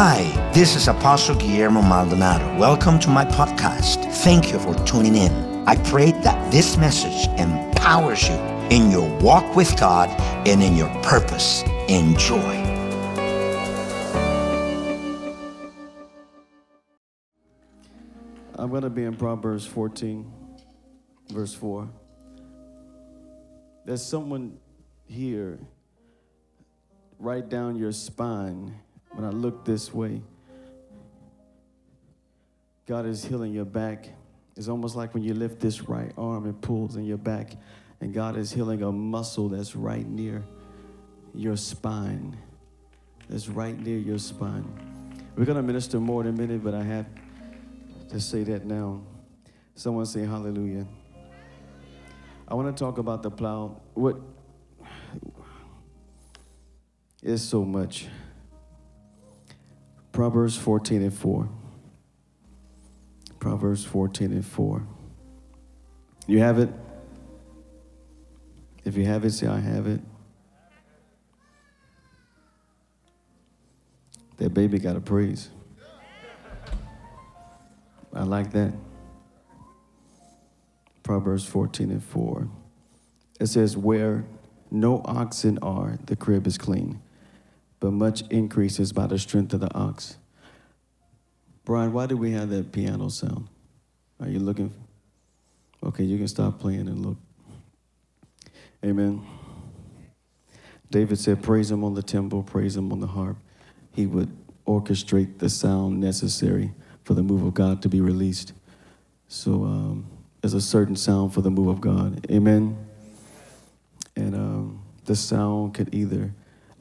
Hi, this is Apostle Guillermo Maldonado. Welcome to my podcast. Thank you for tuning in. I pray that this message empowers you in your walk with God and in your purpose. Enjoy. I'm going to be in Proverbs 14, verse 4. There's someone here right down your spine when I look this way. God is healing your back. It's almost like when you lift this right arm, it pulls in your back, and God is healing a muscle that's right near your spine. That's right near your spine. We're going to minister more in a minute, but I have to say that now. Someone say hallelujah. I want to talk about the plow. What is so much? Proverbs 14 and 4. Proverbs 14 and 4. You have it? If you have it, say, I have it. That baby got a praise. I like that. Proverbs 14 and 4. It says, Where no oxen are, the crib is clean, but much increases by the strength of the ox. Brian, why do we have that piano sound? Are you looking? Okay, you can stop playing and look. Amen. David said, Praise him on the timbrel, praise him on the harp. He would orchestrate the sound necessary for the move of God to be released. So um, there's a certain sound for the move of God. Amen. And um, the sound could either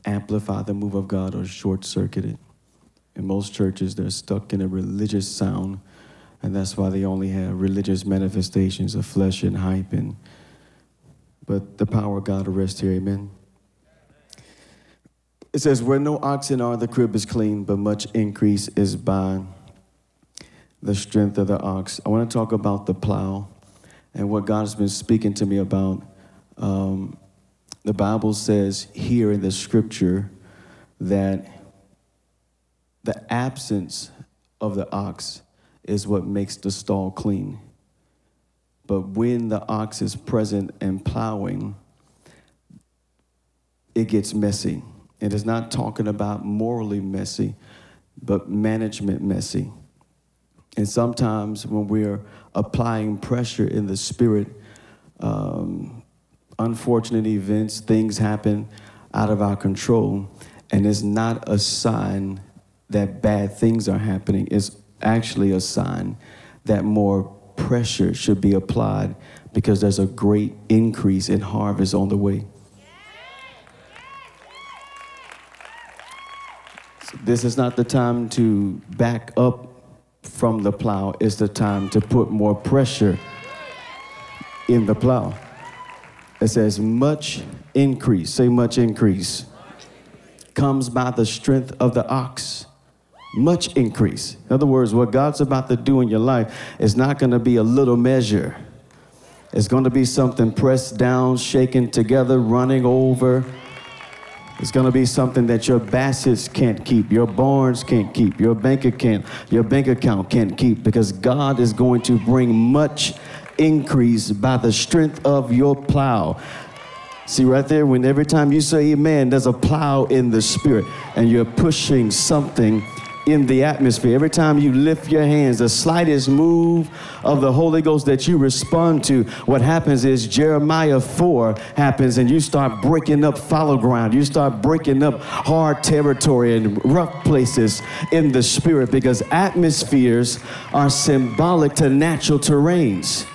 amplify the move of God or short circuit it. In most churches, they're stuck in a religious sound, and that's why they only have religious manifestations of flesh and hype. And but the power of God rests here. Amen. It says, "Where no oxen are, the crib is clean, but much increase is by the strength of the ox." I want to talk about the plow and what God has been speaking to me about. Um, the Bible says here in the scripture that the absence of the ox is what makes the stall clean. But when the ox is present and plowing, it gets messy. It is not talking about morally messy, but management messy. And sometimes when we're applying pressure in the spirit, um, unfortunate events, things happen out of our control, and it's not a sign that bad things are happening. It's actually a sign that more pressure should be applied because there's a great increase in harvest on the way. This is not the time to back up from the plow, it's the time to put more pressure in the plow. It says, much increase, say much increase, comes by the strength of the ox. Much increase. In other words, what God's about to do in your life is not going to be a little measure. It's going to be something pressed down, shaken together, running over. It's going to be something that your baskets can't keep, your barns can't keep, your bank account, your bank account can't keep, because God is going to bring much increase by the strength of your plow. See right there, when every time you say amen, there's a plow in the spirit, and you're pushing something in the atmosphere. Every time you lift your hands, the slightest move of the Holy Ghost that you respond to, what happens is Jeremiah 4 happens and you start breaking up fallow ground. You start breaking up hard territory and rough places in the spirit because atmospheres are symbolic to natural terrains.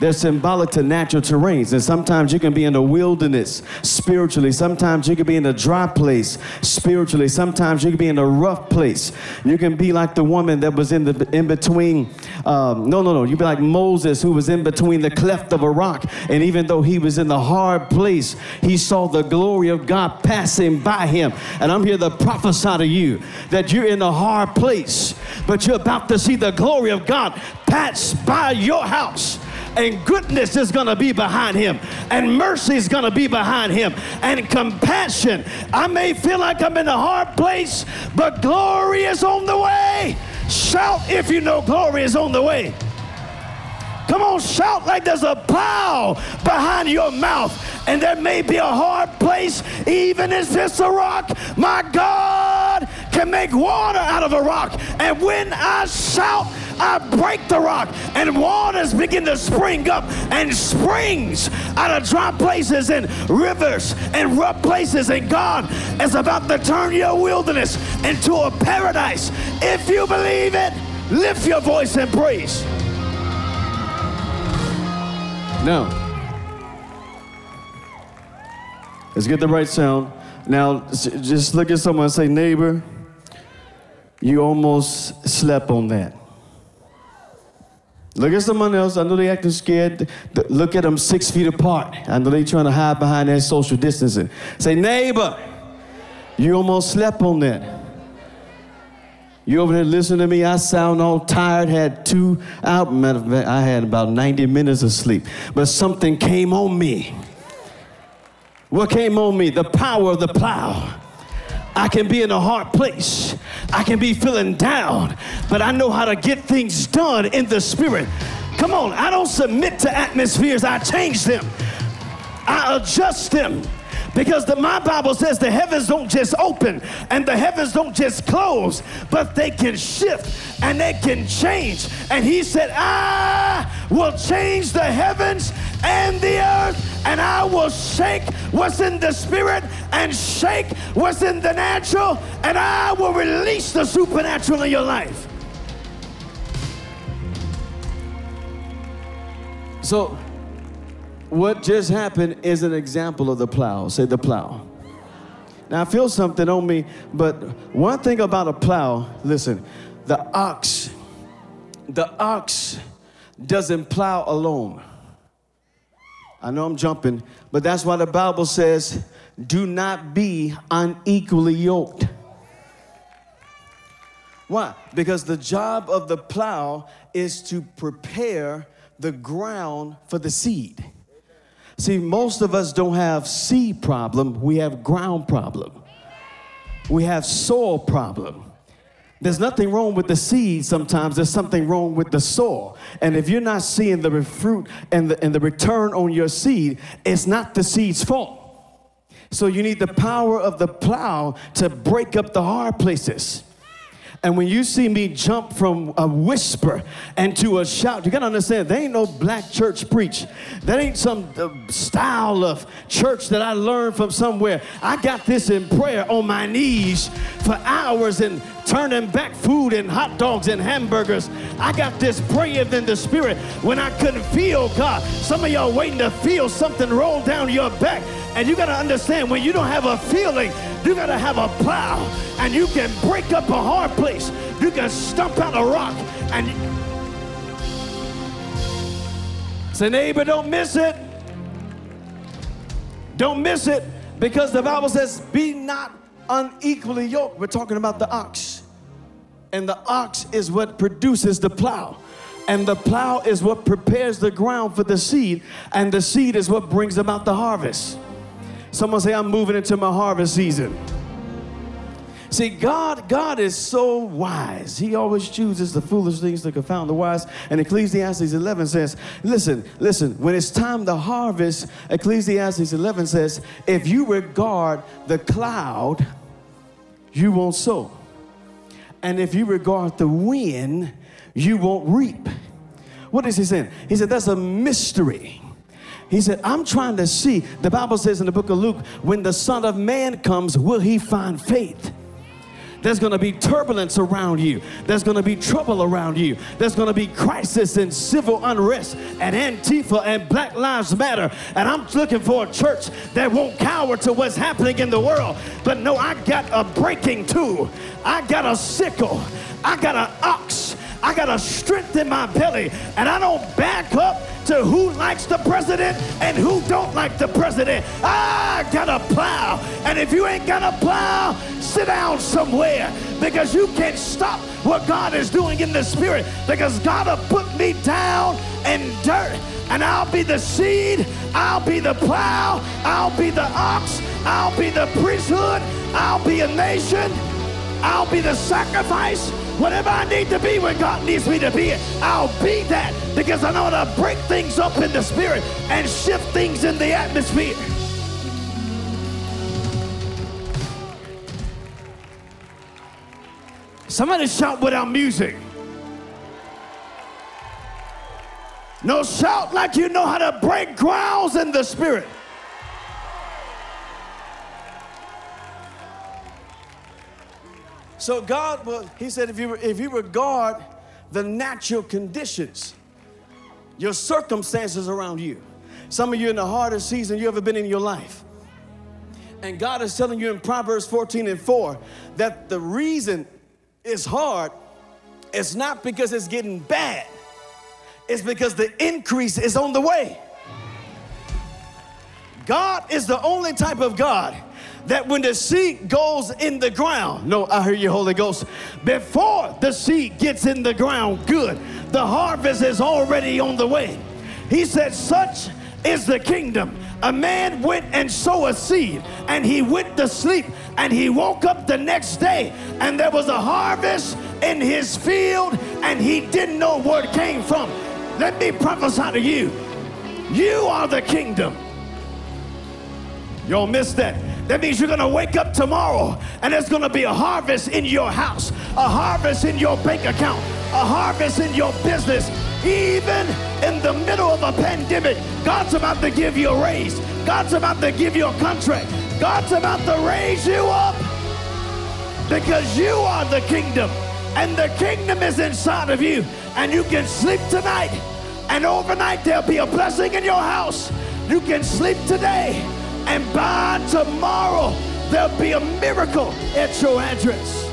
They're symbolic to natural terrains. And sometimes you can be in the wilderness spiritually. Sometimes you can be in a dry place spiritually. Sometimes you can be in a rough place. You can be like the woman that was in the in between. Um, no, no, no. You be like Moses who was in between the cleft of a rock. And even though he was in the hard place, he saw the glory of God passing by him. And I'm here to prophesy to you that you're in a hard place, but you're about to see the glory of God pass by your house and goodness is going to be behind him, and mercy is going to be behind him, and compassion. I may feel like I'm in a hard place, but glory is on the way. Shout if you know glory is on the way. Come on, shout like there's a plow behind your mouth. And there may be a hard place, even if it's a rock. My God can make water out of a rock. And when I shout, I break the rock, and waters begin to spring up, and springs out of dry places, and rivers and rough places. And God is about to turn your wilderness into a paradise. If you believe it, lift your voice and praise. Now, let's get the right sound. Now, just look at someone and say, neighbor, you almost slept on that. Look at someone else. I know they acting scared. Look at them six feet apart. I know they trying to hide behind that social distancing. Say, neighbor, you almost slept on that. You over there listening to me? I sound all tired, had two out. Matter of fact, I had about 90 minutes of sleep. But something came on me. What came on me? The power of the plow. I can be in a hard place. I can be feeling down, but I know how to get things done in the spirit. Come on, I don't submit to atmospheres, I change them. I adjust them. Because the, my Bible says the heavens don't just open and the heavens don't just close, but they can shift and they can change. And he said, I will change the heavens and the earth, and I will shake what's in the spirit and shake what's in the natural, and I will release the supernatural in your life. So, what just happened is an example of the plow. Say the plow. Now I feel something on me, but one thing about a plow, listen, the ox, the ox doesn't plow alone. I know I'm jumping, but that's why the Bible says, do not be unequally yoked. Why? Because the job of the plow is to prepare the ground for the seed. See, most of us don't have seed problem, we have ground problem. We have soil problem. There's nothing wrong with the seed sometimes, there's something wrong with the soil. And if you're not seeing the fruit and the, and the return on your seed, it's not the seed's fault. So you need the power of the plow to break up the hard places. And when you see me jump from a whisper and to a shout, you gotta understand, there ain't no black church preach. That ain't some uh, style of church that I learned from somewhere. I got this in prayer on my knees for hours and turning back food and hot dogs and hamburgers. I got this praying in the spirit when I couldn't feel God. Some of y'all waiting to feel something roll down your back. And you got to understand when you don't have a feeling, you got to have a plow. And you can break up a hard place. You can stump out a rock. And say, neighbor, don't miss it. Don't miss it because the Bible says, be not unequally yoked. We're talking about the ox. And the ox is what produces the plow. And the plow is what prepares the ground for the seed. And the seed is what brings about the harvest. Someone say, I'm moving into my harvest season. See, God, God is so wise. He always chooses the foolish things to confound the wise. And Ecclesiastes 11 says, listen, listen, when it's time to harvest, Ecclesiastes 11 says, if you regard the cloud, you won't sow. And if you regard the wind, you won't reap. What is he saying? He said, that's a mystery. He said, I'm trying to see. The Bible says in the book of Luke, when the Son of Man comes, will he find faith? There's going to be turbulence around you. There's going to be trouble around you. There's going to be crisis and civil unrest and Antifa and Black Lives Matter. And I'm looking for a church that won't cower to what's happening in the world. But no, I got a breaking tool. I got a sickle. I got an ox. I got a strength in my belly. And I don't back up to who likes the president and who don't like the president. I got a plow. And if you ain't got a plow, sit down somewhere because you can't stop what God is doing in the spirit because God will put me down in dirt. and I'll be the seed, I'll be the plow, I'll be the ox, I'll be the priesthood, I'll be a nation, I'll be the sacrifice. Whatever I need to be when God needs me to be I'll be that because I know how to break things up in the spirit and shift things in the atmosphere. Somebody shout without music. No, shout like you know how to break grounds in the spirit. So God, well, He said, if you if you regard the natural conditions, your circumstances around you, some of you in the hardest season you ever been in your life, and God is telling you in Proverbs 14 and 4 that the reason it's hard is not because it's getting bad, it's because the increase is on the way. God is the only type of God that when the seed goes in the ground, no, I hear you, Holy Ghost, before the seed gets in the ground, good, the harvest is already on the way. He said, Such is the kingdom. A man went and sowed a seed, and he went to sleep, and he woke up the next day, and there was a harvest in his field, and he didn't know where it came from. Let me prophesy to you. You are the kingdom. You'll miss that. That means you're gonna wake up tomorrow and there's gonna be a harvest in your house, a harvest in your bank account, a harvest in your business. Even in the middle of a pandemic, God's about to give you a raise. God's about to give you a contract. God's about to raise you up because you are the kingdom and the kingdom is inside of you and you can sleep tonight and overnight there'll be a blessing in your house. You can sleep today and by tomorrow there'll be a miracle at your address.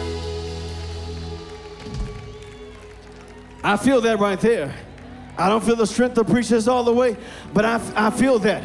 I feel that right there. I don't feel the strength to preach this all the way, but I, I feel that.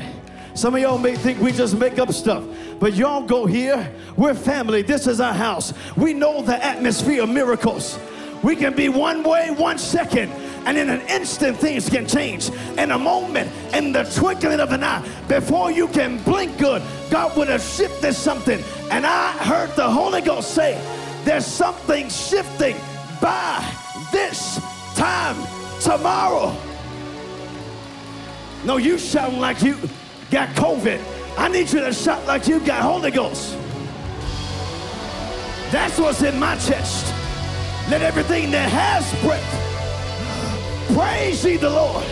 Some of y'all may think we just make up stuff, but y'all go here. We're family. This is our house. We know the atmosphere of miracles. We can be one way one second, and in an instant, things can change. In a moment, in the twinkling of an eye, before you can blink good, God would have shifted something. And I heard the Holy Ghost say, There's something shifting by this time tomorrow. No, you sound like you got COVID. I need you to shout like you got Holy Ghost. That's what's in my chest. Let everything that has breath praise ye the Lord.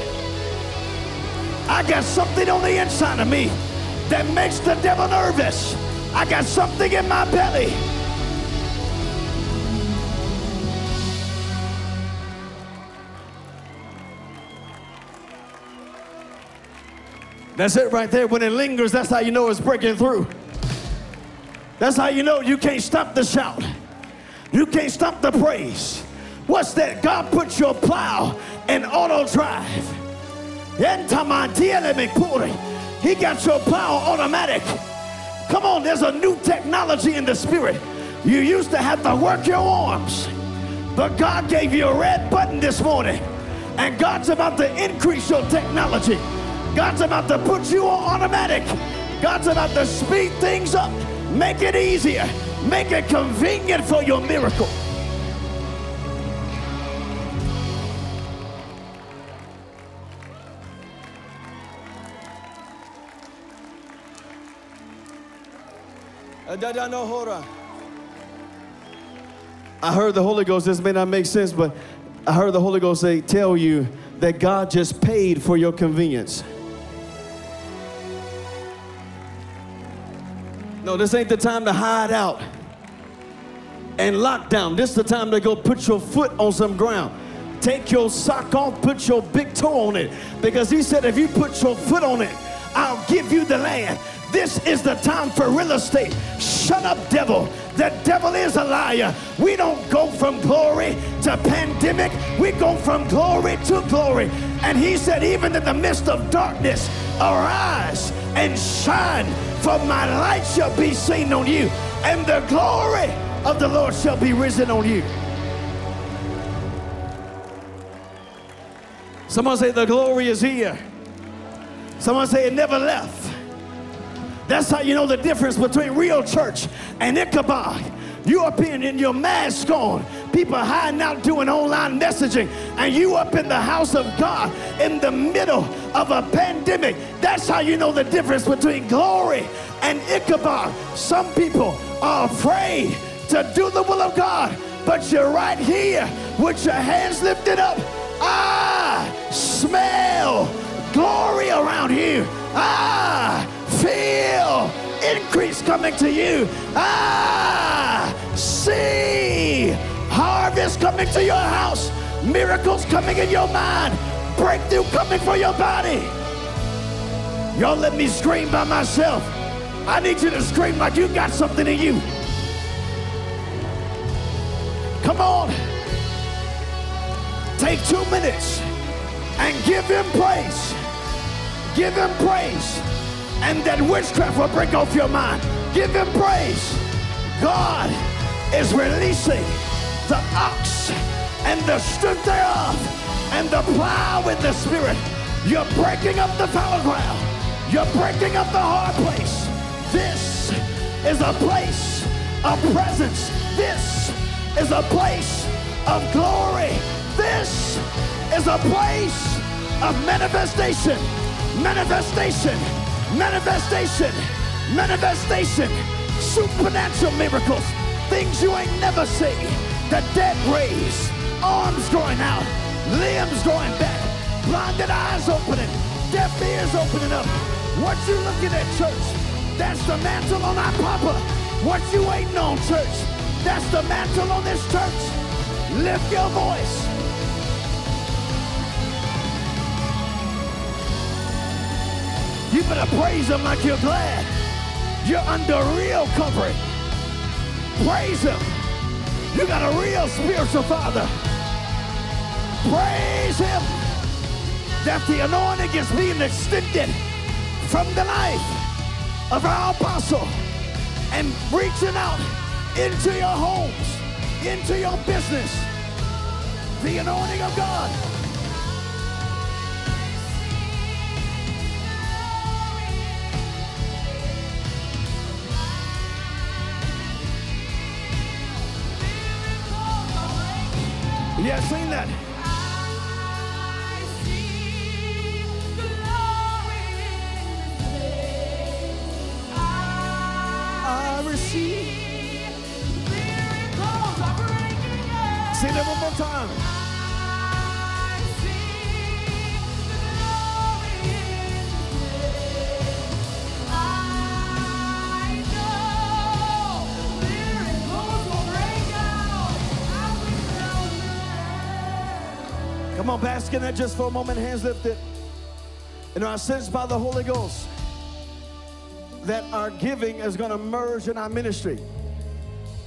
I got something on the inside of me that makes the devil nervous. I got something in my belly. That's it right there. When it lingers, that's how you know it's breaking through. That's how you know you can't stop the shout. You can't stop the praise. What's that? God put your plow in auto drive. He got your plow automatic. Come on, there's a new technology in the spirit. You used to have to work your arms, but God gave you a red button this morning, and God's about to increase your technology. God's about to put you on automatic. God's about to speed things up, make it easier, make it convenient for your miracle. I heard the Holy Ghost, this may not make sense, but I heard the Holy Ghost say, tell you that God just paid for your convenience. No, this ain't the time to hide out and lock down. This is the time to go put your foot on some ground. Take your sock off, put your big toe on it. Because he said, if you put your foot on it, I'll give you the land. This is the time for real estate. Shut up, devil. The devil is a liar. We don't go from glory to pandemic. We go from glory to glory. And he said, even in the midst of darkness, arise and shine, for my light shall be seen on you, and the glory of the Lord shall be risen on you. Someone say, The glory is here. Someone say it never left. That's how you know the difference between real church and Ichabod. You up in, in your mask on, people hiding out doing online messaging, and you up in the house of God in the middle of a pandemic. That's how you know the difference between glory and Ichabod. Some people are afraid to do the will of God, but you're right here with your hands lifted up. I smell glory around you. I feel increase coming to you. I see harvest coming to your house, miracles coming in your mind, breakthrough coming for your body. Y'all let me scream by myself. I need you to scream like you got something in you. Come on. Take two minutes and give him praise. Give him praise. And that witchcraft will break off your mind. Give him praise. God is releasing the ox and the strength thereof and the plow in the spirit. You're breaking up the fallow ground. You're breaking up the hard place. This is a place of presence. This is a place of glory. This is a place of manifestation, manifestation, manifestation, manifestation, supernatural miracles, things you ain't never seen. The dead raised, arms going out, limbs going back, blinded eyes opening, deaf ears opening up. What you looking at, church? That's the mantle on our papa. What you waiting on, church? That's the mantle on this church. Lift your voice. You better praise him like you're glad. You're under real covering. Praise him. You got a real spiritual father. Praise him. That the anointing is being extended from the life of our apostle and reaching out into your homes, into your business. The anointing of God. Yeah, sing that. I see glory. I receive. That one more time. On, bask in that just for a moment, hands lifted. Know, I sense by the Holy Ghost that our giving is going to merge in our ministry.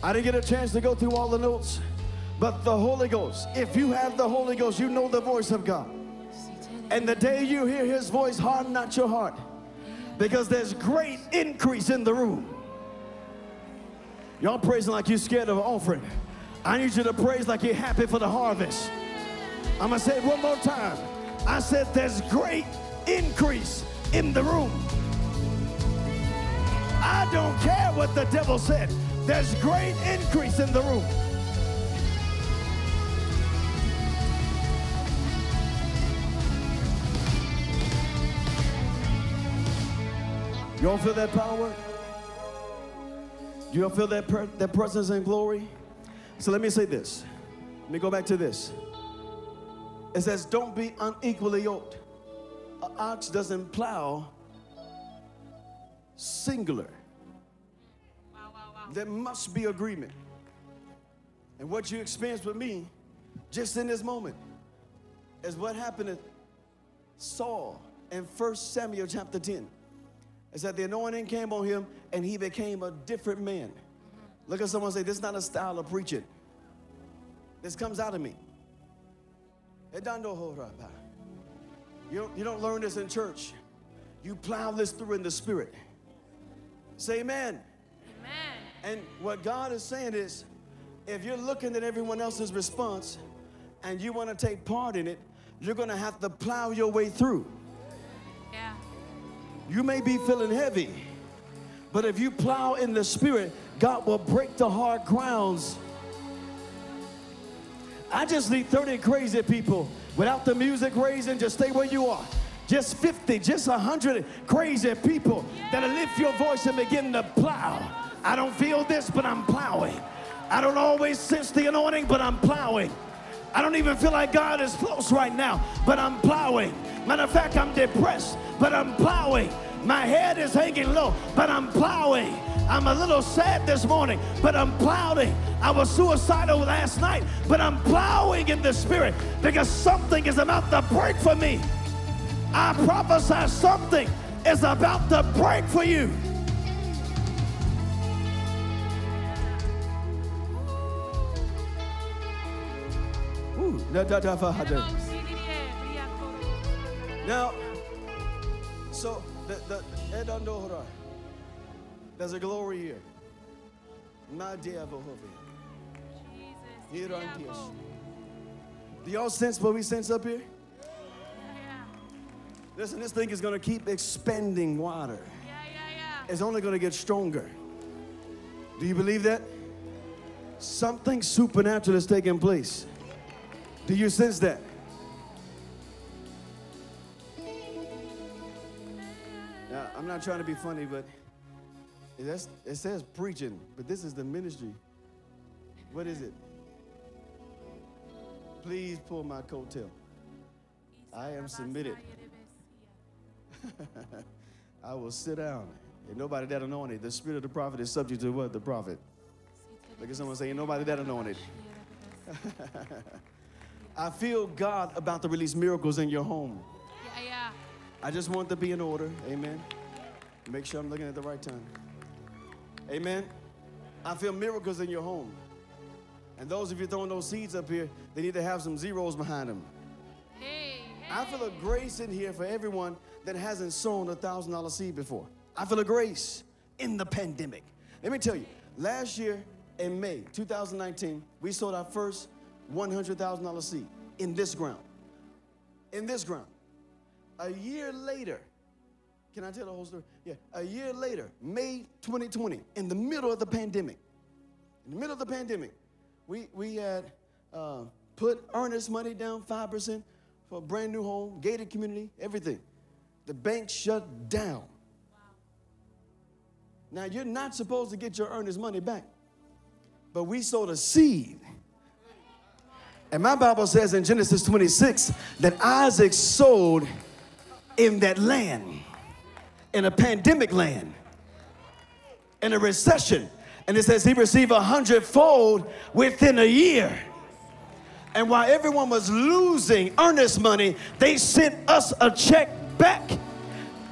I didn't get a chance to go through all the notes, but the Holy Ghost, if you have the Holy Ghost, you know the voice of God. And the day you hear his voice, harden not your heart, because there's great increase in the room. Y'all praising like you're scared of offering. I need you to praise like you're happy for the harvest. I'm gonna say it one more time. I said there's great increase in the room. I don't care what the devil said. There's great increase in the room. You all feel that power? You all feel that, that presence and glory? So let me say this. Let me go back to this. It says, don't be unequally yoked. An ox doesn't plow singular. There must be agreement. And what you experienced with me just in this moment is what happened to Saul in 1 Samuel chapter 10. It said the anointing came on him and he became a different man. Look at someone say, This is not a style of preaching. This comes out of me. You don't, you don't learn this in church. You plow this through in the spirit. Say amen. Amen. And what God is saying is, if you're looking at everyone else's response and you want to take part in it, you're going to have to plow your way through. Yeah. You may be feeling heavy, but if you plow in the spirit, God will break the hard grounds. I just need 30 crazy people without the music raising, just stay where you are. Just 50, just 100 crazy people that'll lift your voice and begin to plow. I don't feel this, but I'm plowing. I don't always sense the anointing, but I'm plowing. I don't even feel like God is close right now, but I'm plowing. Matter of fact, I'm depressed, but I'm plowing. My head is hanging low, but I'm plowing. I'm a little sad this morning, but I'm plowing. I was suicidal last night, but I'm plowing in the spirit because something is about to break for me. I prophesy something is about to break for you. Ooh. Now, so the, there's a glory here. Nadia Bohovia. Here on this. Do y'all sense what we sense up here? Listen, this thing is going to keep expending water. It's only going to get stronger. Do you believe that? Something supernatural is taking place. Do you sense that? I'm not trying to be funny, but it, that's- it says preaching, but this is the ministry. What is it? Please pull my coattail. I am submitted. I will sit down. Ain't nobody that anointed. The spirit of the prophet is subject to what? The prophet. Look at someone saying, nobody that anointed. I feel God about to release miracles in your home. Yeah, yeah. I just want to be in order. Amen. Make sure I'm looking at the right time. Amen. I feel miracles in your home. And those of you throwing those seeds up here, they need to have some zeros behind them. Hey, I feel a grace in here for everyone that hasn't sown a thousand dollar seed before. I feel a grace in the pandemic. Let me tell you, last year in May 2019, we sold our first $100,000 seed in this ground. In this ground. A year later, can I tell the whole story? Yeah, a year later, May 2020, in the middle of the pandemic, in the middle of the pandemic, we, we had uh, put earnest money down 5% for a brand new home, gated community, everything. The bank shut down. Now, you're not supposed to get your earnest money back, but we sowed a seed. And my Bible says in Genesis 26 that Isaac sowed in that land, in a pandemic land, in a recession. And it says he received a hundredfold within a year. And while everyone was losing earnest money, they sent us a check back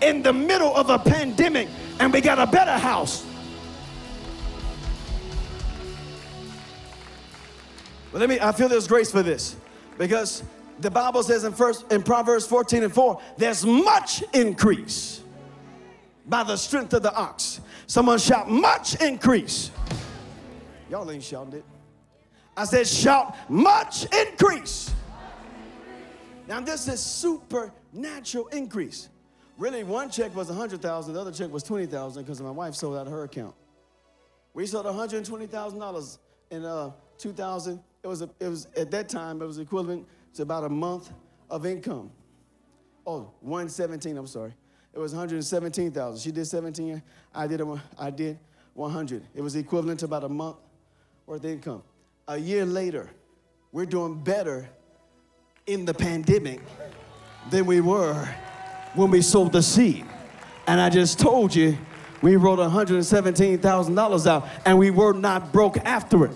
in the middle of a pandemic, and we got a better house. But let me, I feel there's grace for this because the Bible says in first in Proverbs 14 and 4, there's much increase by the strength of the ox. Someone shout, much increase. Y'all ain't shouting it. I said, shout, much increase. Now, this is supernatural increase. Really, one check was 100,000, the other check was 20,000 because my wife sold out her account. We sold $120,000 in uh, 2000. It was, a, it was at that time it was equivalent to about a month of income. Oh, 117. I'm sorry. It was 117,000. She did 17. I did did 100. It was equivalent to about a month worth of income. A year later, we're doing better in the pandemic than we were when we sold the seed. And I just told you, we wrote $117,000 out and we were not broke after it.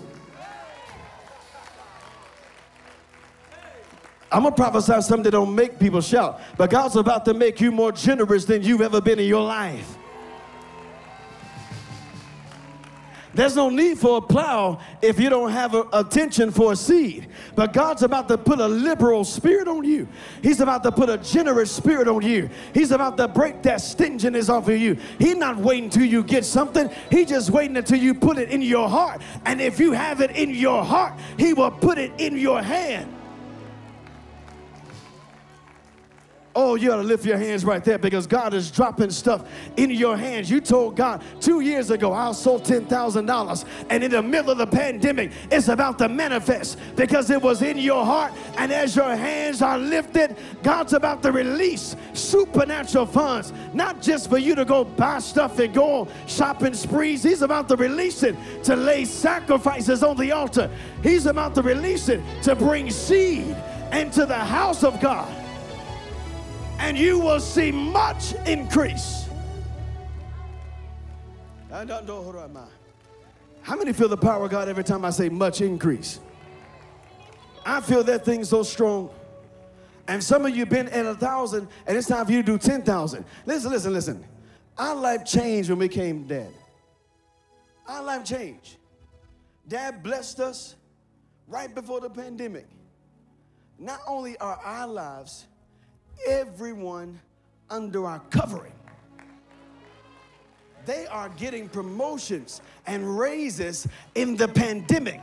I'm gonna prophesy something that don't make people shout, but God's about to make you more generous than you've ever been in your life. There's no need for a plow if you don't have attention for a seed. But God's about to put a liberal spirit on you. He's about to put a generous spirit on you. He's about to break that stinginess off of you. He's not waiting until you get something. He's just waiting until you put it in your heart. And if you have it in your heart, He will put it in your hand. Oh, you ought to lift your hands right there because God is dropping stuff in your hands. You told God two years ago, I'll sold $10,000. And in the middle of the pandemic, it's about to manifest because it was in your heart. And as your hands are lifted, God's about to release supernatural funds, not just for you to go buy stuff and go on shopping sprees. He's about to release it to lay sacrifices on the altar. He's about to release it to bring seed into the house of God and you will see much increase. How many feel the power of God every time I say much increase? I feel that thing so strong. And some of you been at a thousand, and it's time for you to do 10,000. Listen, listen, listen. Our life changed when we came dead. Our life changed. Dad blessed us right before the pandemic. Not only are our lives everyone under our covering. They are getting promotions and raises in the pandemic.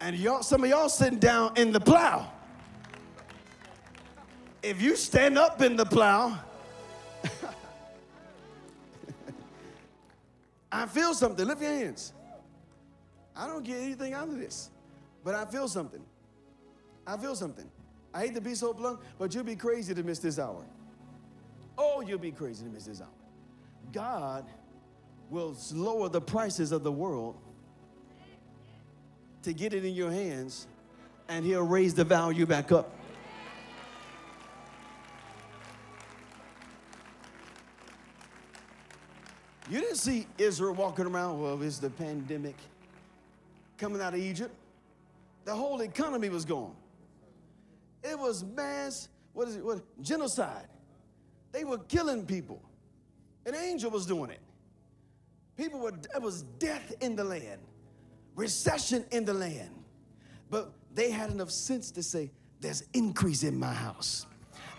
And y'all, some of y'all sitting down in the plow. If you stand up in the plow, I feel something. Lift your hands. I don't get anything out of this, but I feel something. I feel something. I hate to be so blunt, but you'll be crazy to miss this hour. Oh, you'll be crazy to miss this hour. God will lower the prices of the world to get it in your hands, and He'll raise the value back up. You didn't see Israel walking around, well, it's the pandemic coming out of Egypt. The whole economy was gone. It was mass, what is it, what, genocide. They were killing people. An angel was doing it. People were, it was death in the land, recession in the land. But they had enough sense to say, there's increase in my house.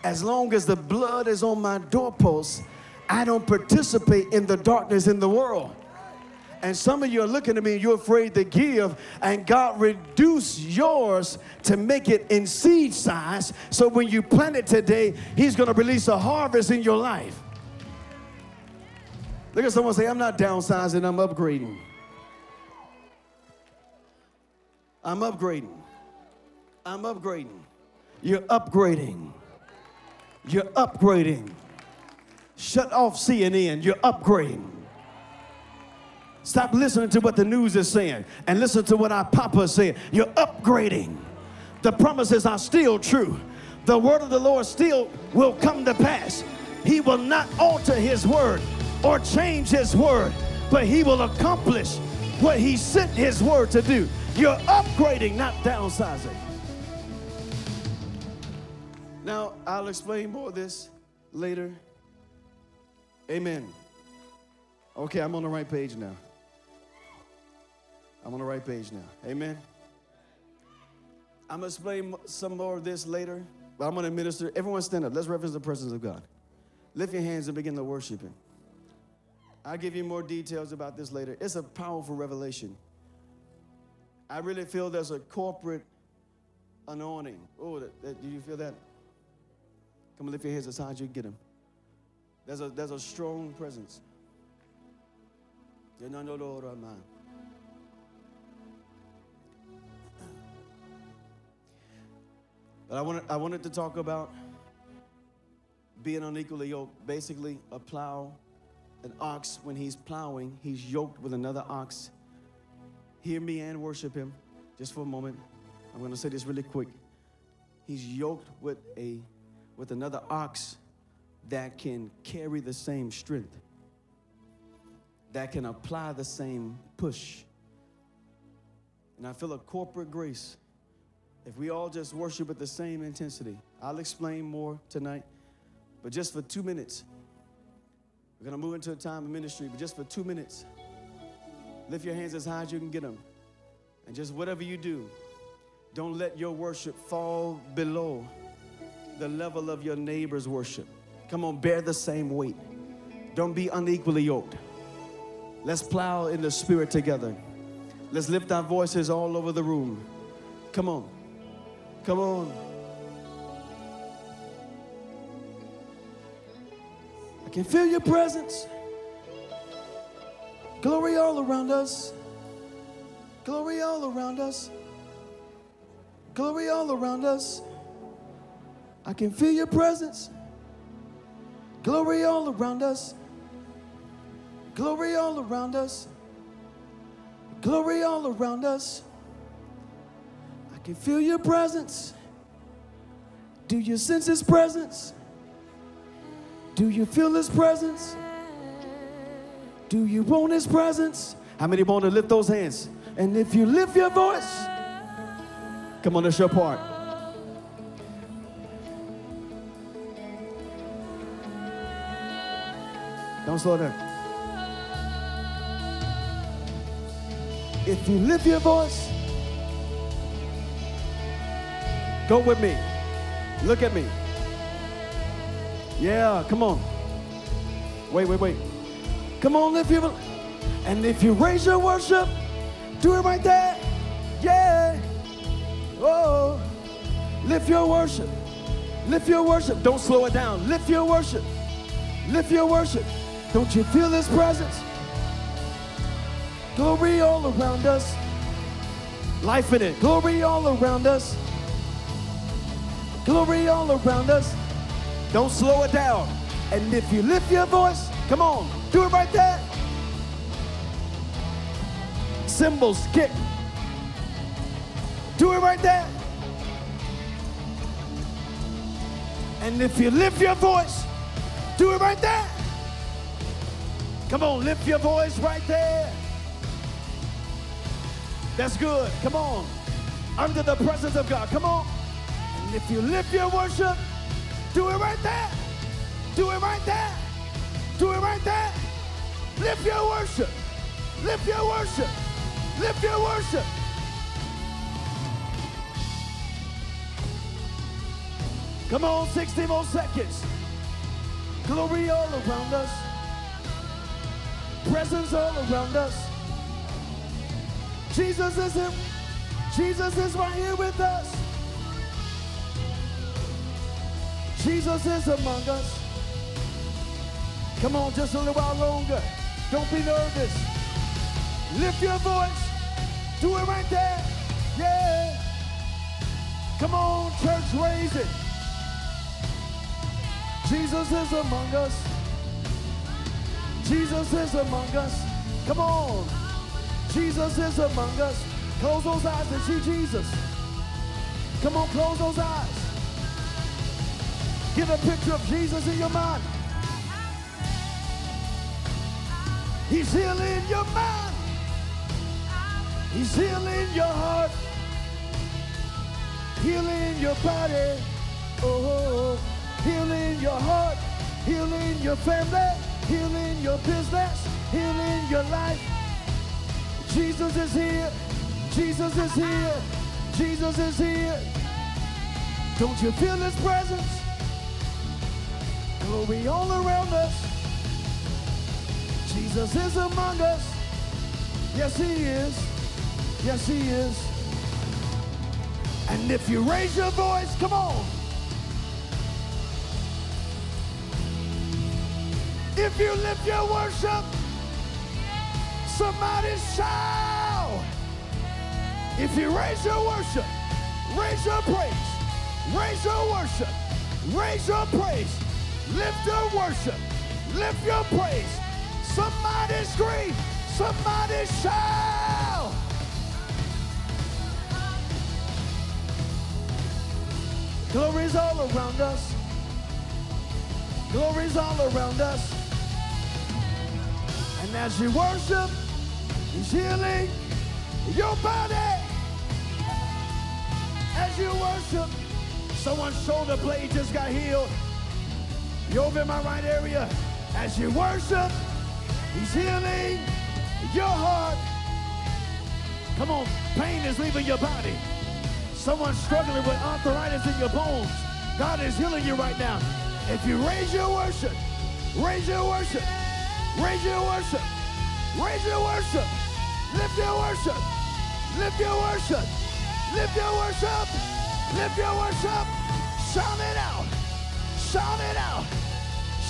As long as the blood is on my doorposts, I don't participate in the darkness in the world. And some of you are looking at me and you're afraid to give, and God reduce yours to make it in seed size. So when you plant it today, He's going to release a harvest in your life. Look at someone say, I'm not downsizing, I'm upgrading. I'm upgrading. I'm upgrading. You're upgrading. You're upgrading. Shut off CNN. You're upgrading. Stop listening to what the news is saying and listen to what our Papa is saying. You're upgrading. The promises are still true. The word of the Lord still will come to pass. He will not alter his word or change his word, but he will accomplish what he sent his word to do. You're upgrading, not downsizing. Now, I'll explain more of this later. Amen. Okay, I'm on the right page now. I'm on the right page now. Amen. I'm going to explain some more of this later, but I'm going to minister. Everyone stand up. Let's reference the presence of God. Lift your hands and begin to worship Him. I'll give you more details about this later. It's a powerful revelation. I really feel there's a corporate anointing. Oh, that, that, do you feel that? Come on, lift your hands as high as you can get them. There's a, there's a strong presence. But I wanted, I wanted to talk about being unequally yoked. Basically, a plow, an ox, when he's plowing, he's yoked with another ox. Hear me and worship him just for a moment. I'm going to say this really quick. He's yoked with a with another ox that can carry the same strength, that can apply the same push. And I feel a corporate grace if we all just worship at the same intensity. I'll explain more tonight, but just for two minutes, we're going to move into a time of ministry, but just for two minutes, lift your hands as high as you can get them. And just whatever you do, don't let your worship fall below the level of your neighbor's worship. Come on, bear the same weight. Don't be unequally yoked. Let's plow in the spirit together. Let's lift our voices all over the room. Come on. Come on. I can feel your presence. Glory all around us. Glory all around us. Glory all around us. I can feel your presence. Glory all around us. Glory all around us. Glory all around us. Can feel your presence. Do you sense his presence? Do you feel his presence? Do you want his presence? How many want to lift those hands? And if you lift your voice, come on, that's your part. Don't slow down. If you lift your voice, go with me. Look at me. Yeah, come on. Wait, wait, wait. Come on, lift your and if you raise your worship, do it right there. Yeah. Oh, lift your worship. Lift your worship. Don't slow it down. Lift your worship. Lift your worship. Don't you feel His presence? Glory all around us. Life in it. Glory all around us. Glory all around us. Don't slow it down. And if you lift your voice, come on, do it right there. Cymbals, kick. Do it right there. And if you lift your voice, do it right there. Come on, lift your voice right there. That's good. Come on. Under the presence of God. Come on. And if you lift your worship, do it right there. Do it right there. Do it right there. Lift your worship. Lift your worship. Lift your worship. Come on, 60 more seconds. Glory all around us. Presence all around us. Jesus is him. Jesus is right here with us. Jesus is among us. Come on, just a little while longer. Don't be nervous. Lift your voice. Do it right there. Yeah. Come on, church, raise it. Jesus is among us. Jesus is among us. Come on. Jesus is among us. Close those eyes and see Jesus. Come on, close those eyes. Get a picture of Jesus in your mind. He's healing your mind. He's healing your heart. Healing your body. Oh, healing your heart. Healing your family. Healing your business. Healing your life. Jesus is here. Jesus is here. Jesus is here. Don't you feel his presence? Glory all around us. Jesus is among us. Yes, he is. Yes, he is. And if you raise your voice, come on. If you lift your worship, somebody shout. If you raise your worship, raise your praise, raise your worship, raise your praise, lift your worship, lift your praise. Somebody scream, somebody shout. Glory's all around us. Glory's all around us. And as you worship, He's healing your body. As you worship, someone's shoulder blade just got healed. You're over in my right area. As you worship, He's healing your heart. Come on, pain is leaving your body. Someone's struggling with arthritis in your bones. God is healing you right now. If you raise your worship, raise your worship, raise your worship, raise your worship, lift your worship, lift your worship, lift your worship, lift your worship, shout it out, shout it out,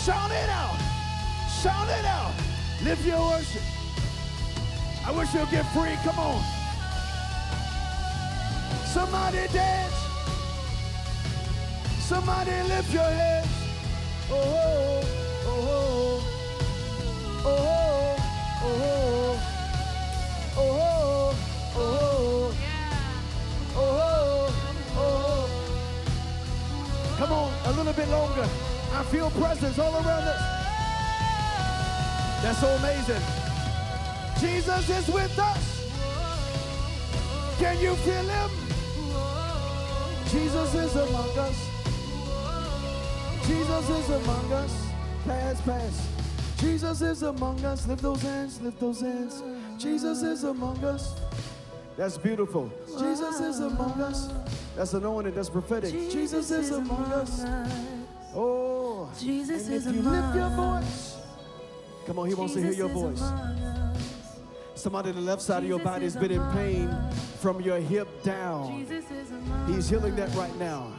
shout it out. Shout it out. Lift your worship. I wish you'll get free. Come on. Somebody dance. Somebody lift your hands. Oh, oh, oh, oh, oh, oh, oh, oh, oh, Yeah. oh, oh. Come on, a little bit longer. I feel presence all around us. That's so amazing. Jesus is with us. Can you feel him? Jesus is among us. Jesus is among us. Pass, pass. Jesus is among us. Lift those hands, lift those hands. Jesus is among us. That's beautiful. Jesus is among us. That's anointed, that's prophetic. Jesus is among us. Oh, Jesus and is if you among lift your voice, come on, he wants to hear your voice. Somebody on the left side of your body has been in pain us. from your hip down. Jesus He's healing that right now.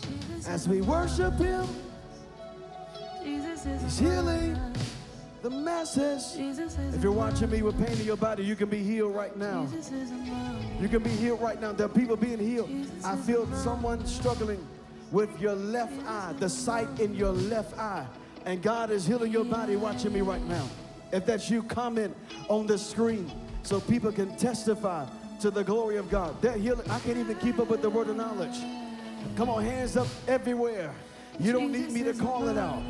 Jesus As we worship him, Jesus is he's healing us. The masses. If you're watching me with pain in your body, you can be healed right now. Jesus is among You can be healed right now. There are people being healed. I feel someone struggling with your left eye, the sight in your left eye. And God is healing your body watching me right now. If that's you, comment on the screen so people can testify to the glory of God. They're healing. I can't even keep up with the word of knowledge. Come on, hands up everywhere. You don't need me to call it out.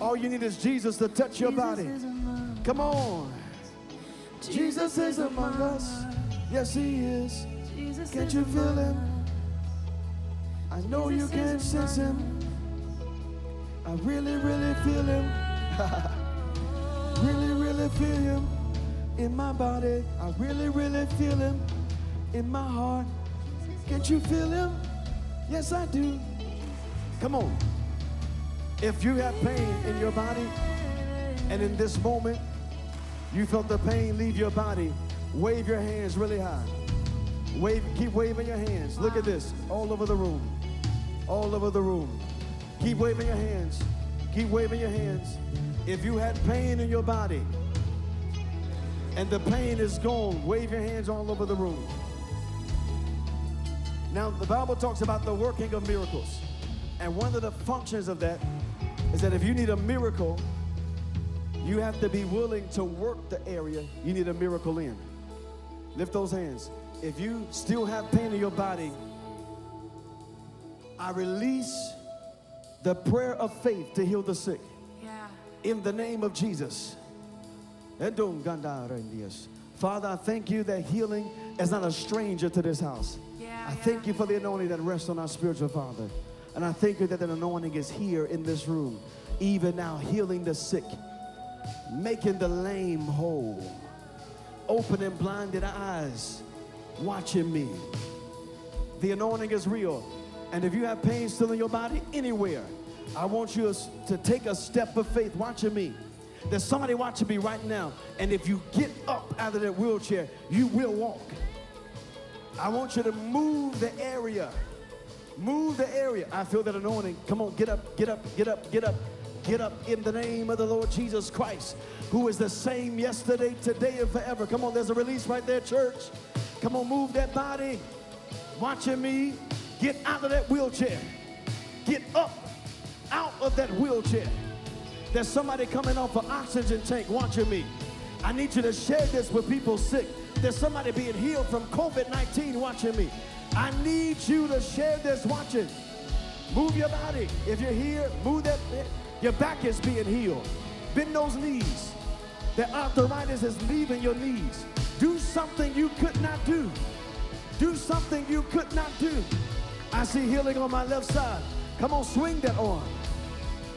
All you need is Jesus to touch your body. Jesus is among Come on. Jesus is among us. Yes, He is. Can't you feel him? I know you can sense him. I really, really feel him. really, really feel him in my body. I really, really feel him in my heart. Can't you feel him? Yes, I do. Come on. If you have pain in your body and in this moment you felt the pain leave your body, wave your hands really high. Wave, keep waving your hands. Look at this, all over the room, all over the room. Keep waving your hands. Keep waving your hands. If you had pain in your body and the pain is gone, wave your hands all over the room. Now, the Bible talks about the working of miracles. And one of the functions of that is that if you need a miracle, you have to be willing to work the area you need a miracle in. Lift those hands. If you still have pain in your body, I release the prayer of faith to heal the sick Yeah. in the name of Jesus. Father, I thank you that healing is not a stranger to this house. Yeah. I thank you for the anointing that rests on our spiritual father. And I thank you that an anointing is here in this room, even now, healing the sick, making the lame whole, opening blinded eyes, watching me. The anointing is real. And if you have pain still in your body, anywhere, I want you to take a step of faith watching me. There's somebody watching me right now. And if you get up out of that wheelchair, you will walk. I want you to move the area. Move the area. I feel that anointing. Come on, get up, get up, get up, get up, get up in the name of the Lord Jesus Christ, who is the same yesterday, today, and forever. Come on, there's a release right there, church. Come on, move that body. Watching me get out of that wheelchair. Get up out of that wheelchair. There's somebody coming off an oxygen tank watching me. I need you to share this with people sick. There's somebody being healed from COVID 19 watching me. I need you to share this watching. Move your body. If you're here, move that. Your back is being healed. Bend those knees. The arthritis is leaving your knees. Do something you could not do. Do something you could not do. I see healing on my left side. Come on, swing that arm.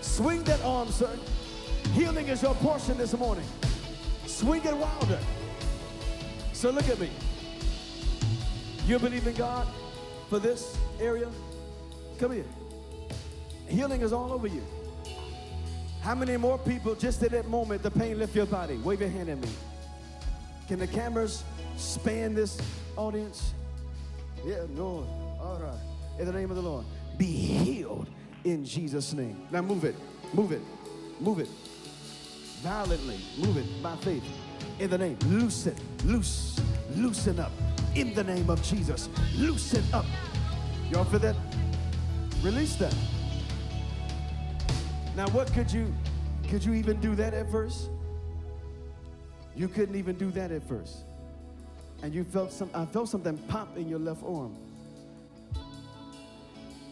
Swing that arm, sir. Healing is your portion this morning. Swing it wilder. So look at me. You believe in God for this area? Come here. Healing is all over you. How many more people just at that moment the pain left your body? Wave your hand at me. Can the cameras span this audience? Yeah, Lord. All right. In the name of the Lord. Be healed in Jesus' name. Now move it. Move it. Move it. violently. Move it by faith. In the name. Loosen, loose, loosen up. In the name of Jesus. Loosen up. Y'all feel that? Release that. Now, what could you, could you even do that at first? You couldn't even do that at first. And you felt some, I felt something pop in your left arm.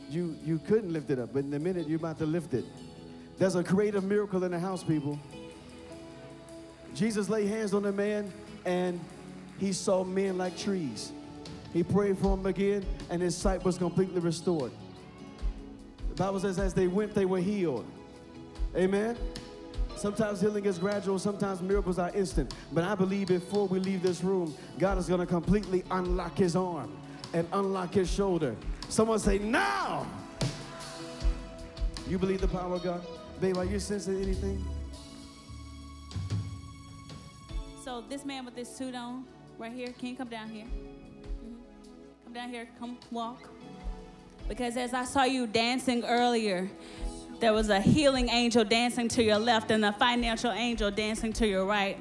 You, you couldn't lift it up, but in a minute you're about to lift it. There's a creative miracle in the house, people. Jesus laid hands on the man and he saw men like trees. He prayed for him again and his sight was completely restored. The Bible says, as they went, they were healed. Amen. Sometimes healing is gradual, sometimes miracles are instant. But I believe before we leave this room, God is going to completely unlock his arm and unlock his shoulder. Someone say, now! You believe the power of God? Babe, are you sensing anything? So this man with this suit on, right here, can you come down here? Mhm. Come down here, come walk. Because as I saw you dancing earlier, there was a healing angel dancing to your left and a financial angel dancing to your right.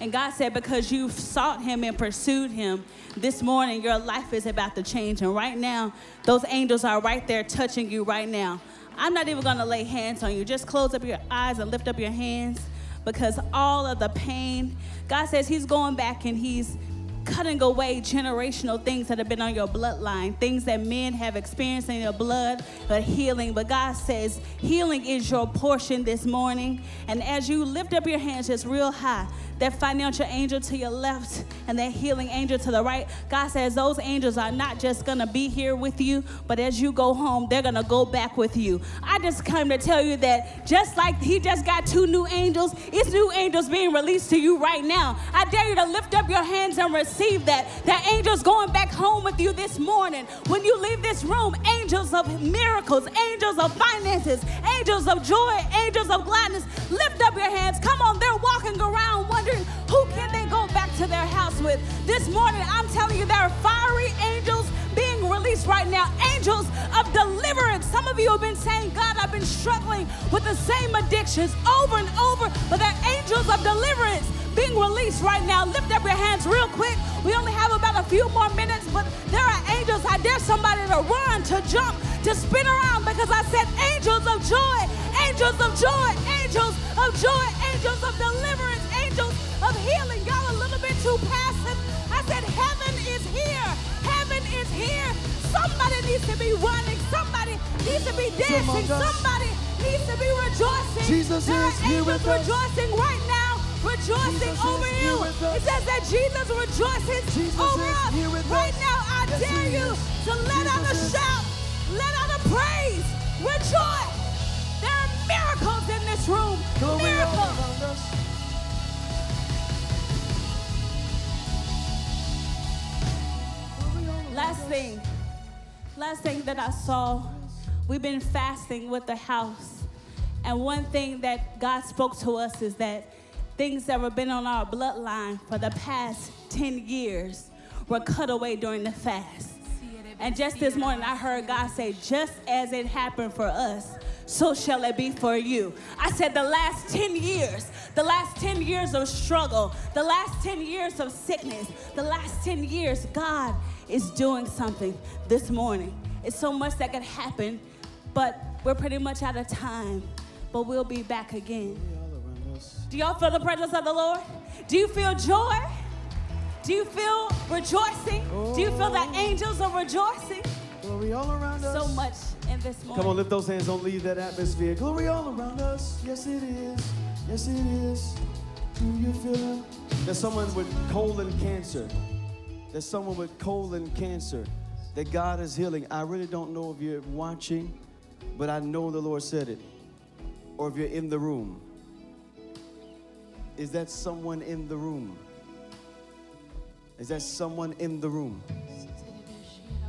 And God said, because you sought him and pursued him, this morning your life is about to change. And right now, those angels are right there touching you right now. I'm not even gonna lay hands on you. Just close up your eyes and lift up your hands because all of the pain, God says He's going back and He's cutting away generational things that have been on your bloodline, things that men have experienced in your blood, but healing. But God says healing is your portion this morning. And as you lift up your hands just real high, that financial angel to your left and that healing angel to the right, God says those angels are not just gonna be here with you, but as you go home, they're gonna go back with you. I just come to tell you that just like He just got two new angels, it's new angels being released to you right now. I dare you to lift up your hands and receive that. That angels going back home with you this morning. When you leave this room, angels of miracles, angels of finances, angels of joy, angels of gladness. Lift up your hands. Come on, they're walking around wondering who can they go back to their house with. This morning, I'm telling you, there are fiery angels being released right now. Angels of deliverance. Some of you have been saying, God, I've been struggling with the same addictions over and over, but there are angels of deliverance being released right now. Lift up your hands real quick. We only have about a few more minutes, but there are angels. I dare somebody to run, to jump, to spin around because I said angels of joy, angels of joy, angels of joy, angels of deliverance, angels of healing. Y'all a little bit too passive. I said heaven is here. Heaven is here. Somebody needs to be running. Somebody needs to be dancing. Somebody needs to be rejoicing. Jesus there is here with us. rejoicing right now. Rejoicing Jesus over you. us. It says that Jesus rejoices Jesus over us. here with right us. now, I Yes, dare you is. to let out a Jesus is. shout, let out a praise, rejoice. There are miracles in this room. Glory miracles. Last thing, last thing that I saw, we've been fasting with the house. And one thing that God spoke to us is that things that have been on our bloodline for the past 10 years were cut away during the fast. And just this morning, I heard God say, just as it happened for us, so shall it be for you. I said, the last 10 years, the last 10 years of struggle, the last 10 years of sickness, the last 10 years, God is doing something this morning. It's so much that could happen, but we're pretty much out of time. But we'll be back again. All around us. Do y'all feel the presence of the Lord? Do you feel joy? Do you feel rejoicing? Do you feel that oh. angels are rejoicing? Glory all around us. So much in this morning. Come on, lift those hands. Don't leave that atmosphere. Glory all around us. Yes, it is. Yes, it is. Do you feel it? There's someone with colon cancer. There's someone with colon cancer that God is healing. I really don't know if you're watching, but I know the Lord said it. Or if you're in the room. Is that someone in the room? Is that someone in the room?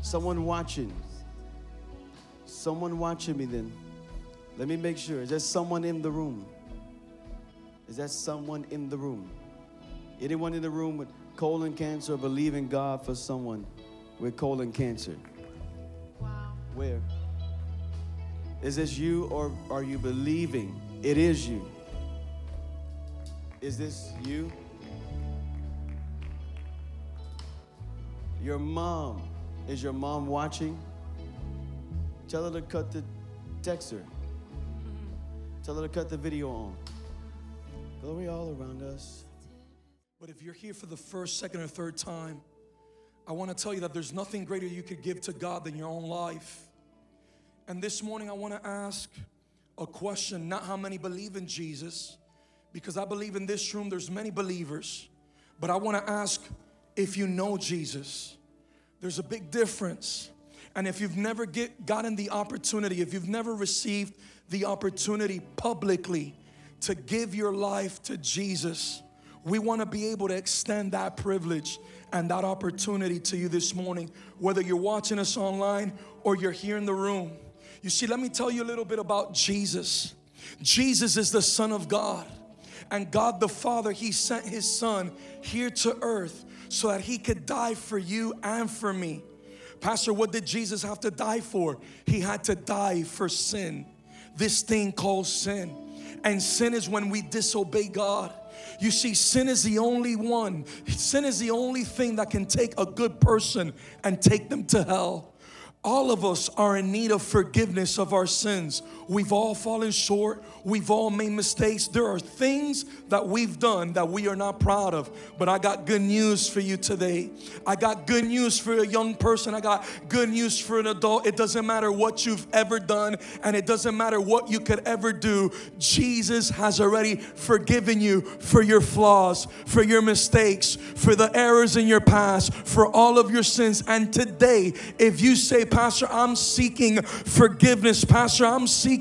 Someone watching. Someone watching me then. Let me make sure. Is there someone in the room? Is that someone in the room? Anyone in the room with colon cancer believe in God for someone with colon cancer? Wow. Where? Is this you or are you believing it is you? Is this you? Your mom. Is your mom watching? Tell her to cut the text her. Mm-hmm. Tell her to cut the video on. Glory all around us. But if you're here for the first, second, or third time, I want to tell you that there's nothing greater you could give to God than your own life. And this morning, I want to ask a question not how many believe in Jesus, because I believe in this room there's many believers, but I want to ask if you know Jesus. There's a big difference. And if you've never get, gotten the opportunity, if you've never received the opportunity publicly to give your life to Jesus, we want to be able to extend that privilege and that opportunity to you this morning, whether you're watching us online or you're here in the room. You see, let me tell you a little bit about Jesus. Jesus is the Son of God, and God the Father, He sent His Son here to earth so that He could die for you and for me. Pastor, what did Jesus have to die for? He had to die for sin, this thing called sin. And sin is when we disobey God. You see, sin is the only one, sin is the only thing that can take a good person and take them to hell. All of us are in need of forgiveness of our sins. We've all fallen short. We've all made mistakes. There are things that we've done that we are not proud of. But I got good news for you today. I got good news for a young person. I got good news for an adult. It doesn't matter what you've ever done and it doesn't matter what you could ever do. Jesus has already forgiven you for your flaws, for your mistakes, for the errors in your past, for all of your sins. And today, if you say, Pastor, I'm seeking forgiveness. Pastor, I'm seeking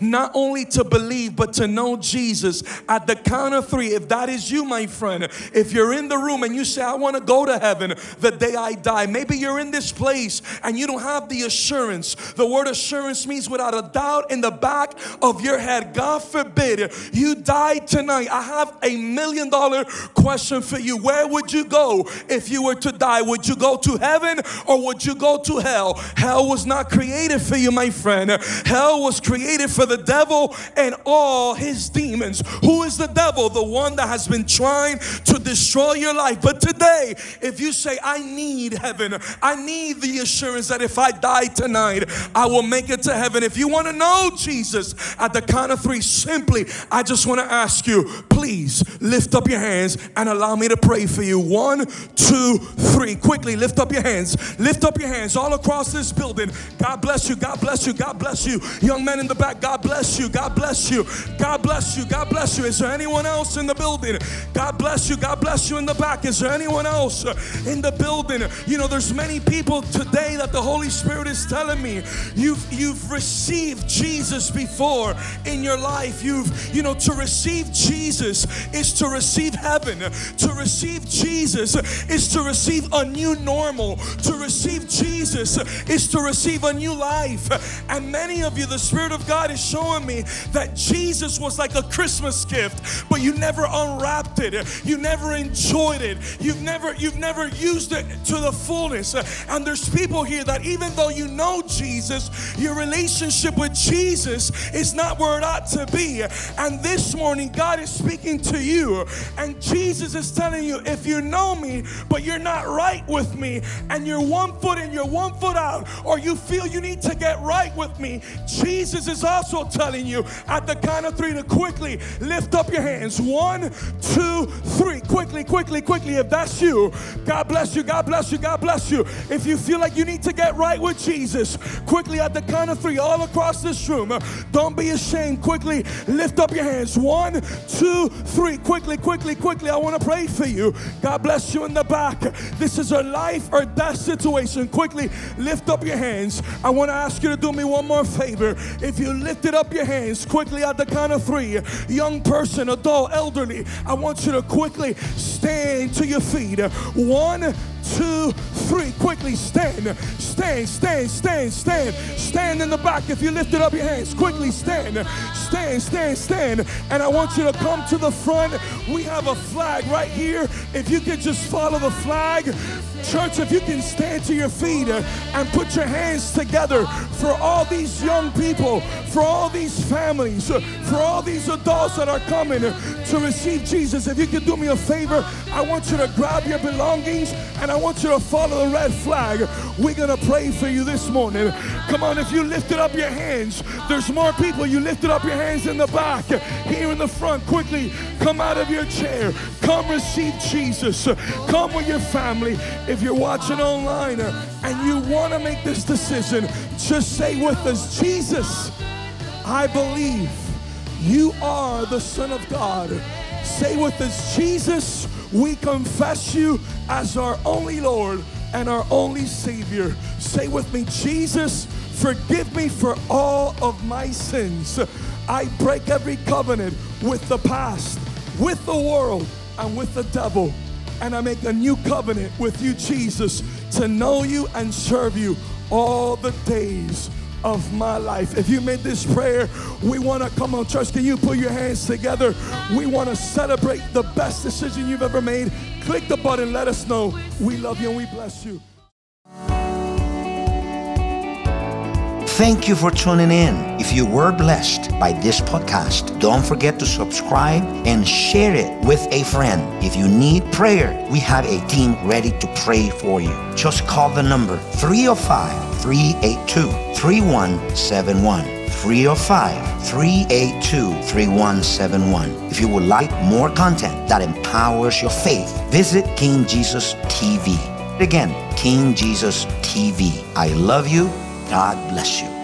not only to believe, but to know Jesus. At the count of three, if that is you, my friend, if you're in the room and you say, I want to go to heaven the day I die, maybe you're in this place and you don't have the assurance. The word assurance means without a doubt in the back of your head. God forbid you die tonight. I have a million dollar question for you. Where would you go if you were to die? Would you go to heaven or would you go to hell? Hell was not created for you, my friend. Hell was created for the devil and all his demons. Who is the devil? The one that has been trying to destroy your life. But today, if you say, I need heaven, I need the assurance that if I die tonight, I will make it to heaven. If you want to know Jesus at the count of three, simply, I just want to ask you, please lift up your hands and allow me to pray for you. One, two, three. Quickly lift up your hands. Lift up your hands all across this building. God bless you. God bless you. God bless you. Young men in the back, God bless you. God bless you. God bless you. God bless you. Is there anyone else in the building? God bless you. God bless you in the back. Is there anyone else in the building? You know, there's many people today that the Holy Spirit is telling me you've you've received Jesus before in your life. You've, you know, to receive Jesus is to receive heaven. To receive Jesus is to receive a new normal. To receive Jesus is to receive a new life. And many of you, the Spirit of God is showing me that Jesus was like a Christmas gift, but you never unwrapped it. You never enjoyed it. You've never, you've never used it to the fullness. And there's people here that even though you know Jesus, your relationship with Jesus is not where it ought to be. And this morning, God is speaking to you, and Jesus is telling you, if you know me, but you're not right with me, and you're one foot in, you're one foot out, or you feel you need to get right with me, Jesus is also telling you at the count of three to quickly lift up your hands. One, two, three. Quickly, quickly, quickly. If that's you, God bless you, God bless you, God bless you. If you feel like you need to get right with Jesus, quickly at the count of three, all across this room, don't be ashamed. Quickly lift up your hands. One, two, three. Quickly, quickly, quickly. I want to pray for you. God bless you in the back. This is a life or death situation. Quickly lift up your hands. I want to ask you to do me one more favor. You lifted up your hands quickly at the count of three, young person, adult, elderly, I want you to quickly stand to your feet. One, two, three. Quickly stand, stand, stand, stand, stand, stand in the back. If you lifted up your hands, quickly stand, stand, stand, stand. And I want you to come to the front. We have a flag right here. If you could just follow the flag. Church, if you can stand to your feet and put your hands together for all these young people, for all these families, for all these adults that are coming to receive Jesus, if you could do me a favor, I want you to grab your belongings and I want you to follow the red flag. We're going to pray for you this morning. Come on, if you lifted up your hands, there's more people. You lifted up your hands in the back, here in the front. Quickly, come out of your chair. Come receive Jesus. Come with your family. If you're watching online and you want to make this decision, just say with us, Jesus, I believe you are the Son of God. Say with us, Jesus, we confess you as our only Lord and our only Savior. Say with me, Jesus, forgive me for all of my sins. I break every covenant with the past, with the world, and with the devil. And I make a new covenant with you, Jesus, to know you and serve you all the days of my life. If you made this prayer, we want to come on, church. Can you put your hands together? We want to celebrate the best decision you've ever made. Click the button, let us know. We love you and we bless you. Thank you for tuning in. If you were blessed by this podcast, don't forget to subscribe and share it with a friend. If you need prayer, we have a team ready to pray for you. Just call the number 305 382 3171. 305 382 3171. If you would like more content that empowers your faith, visit King Jesus TV. Again, King Jesus TV. I love you. God bless you.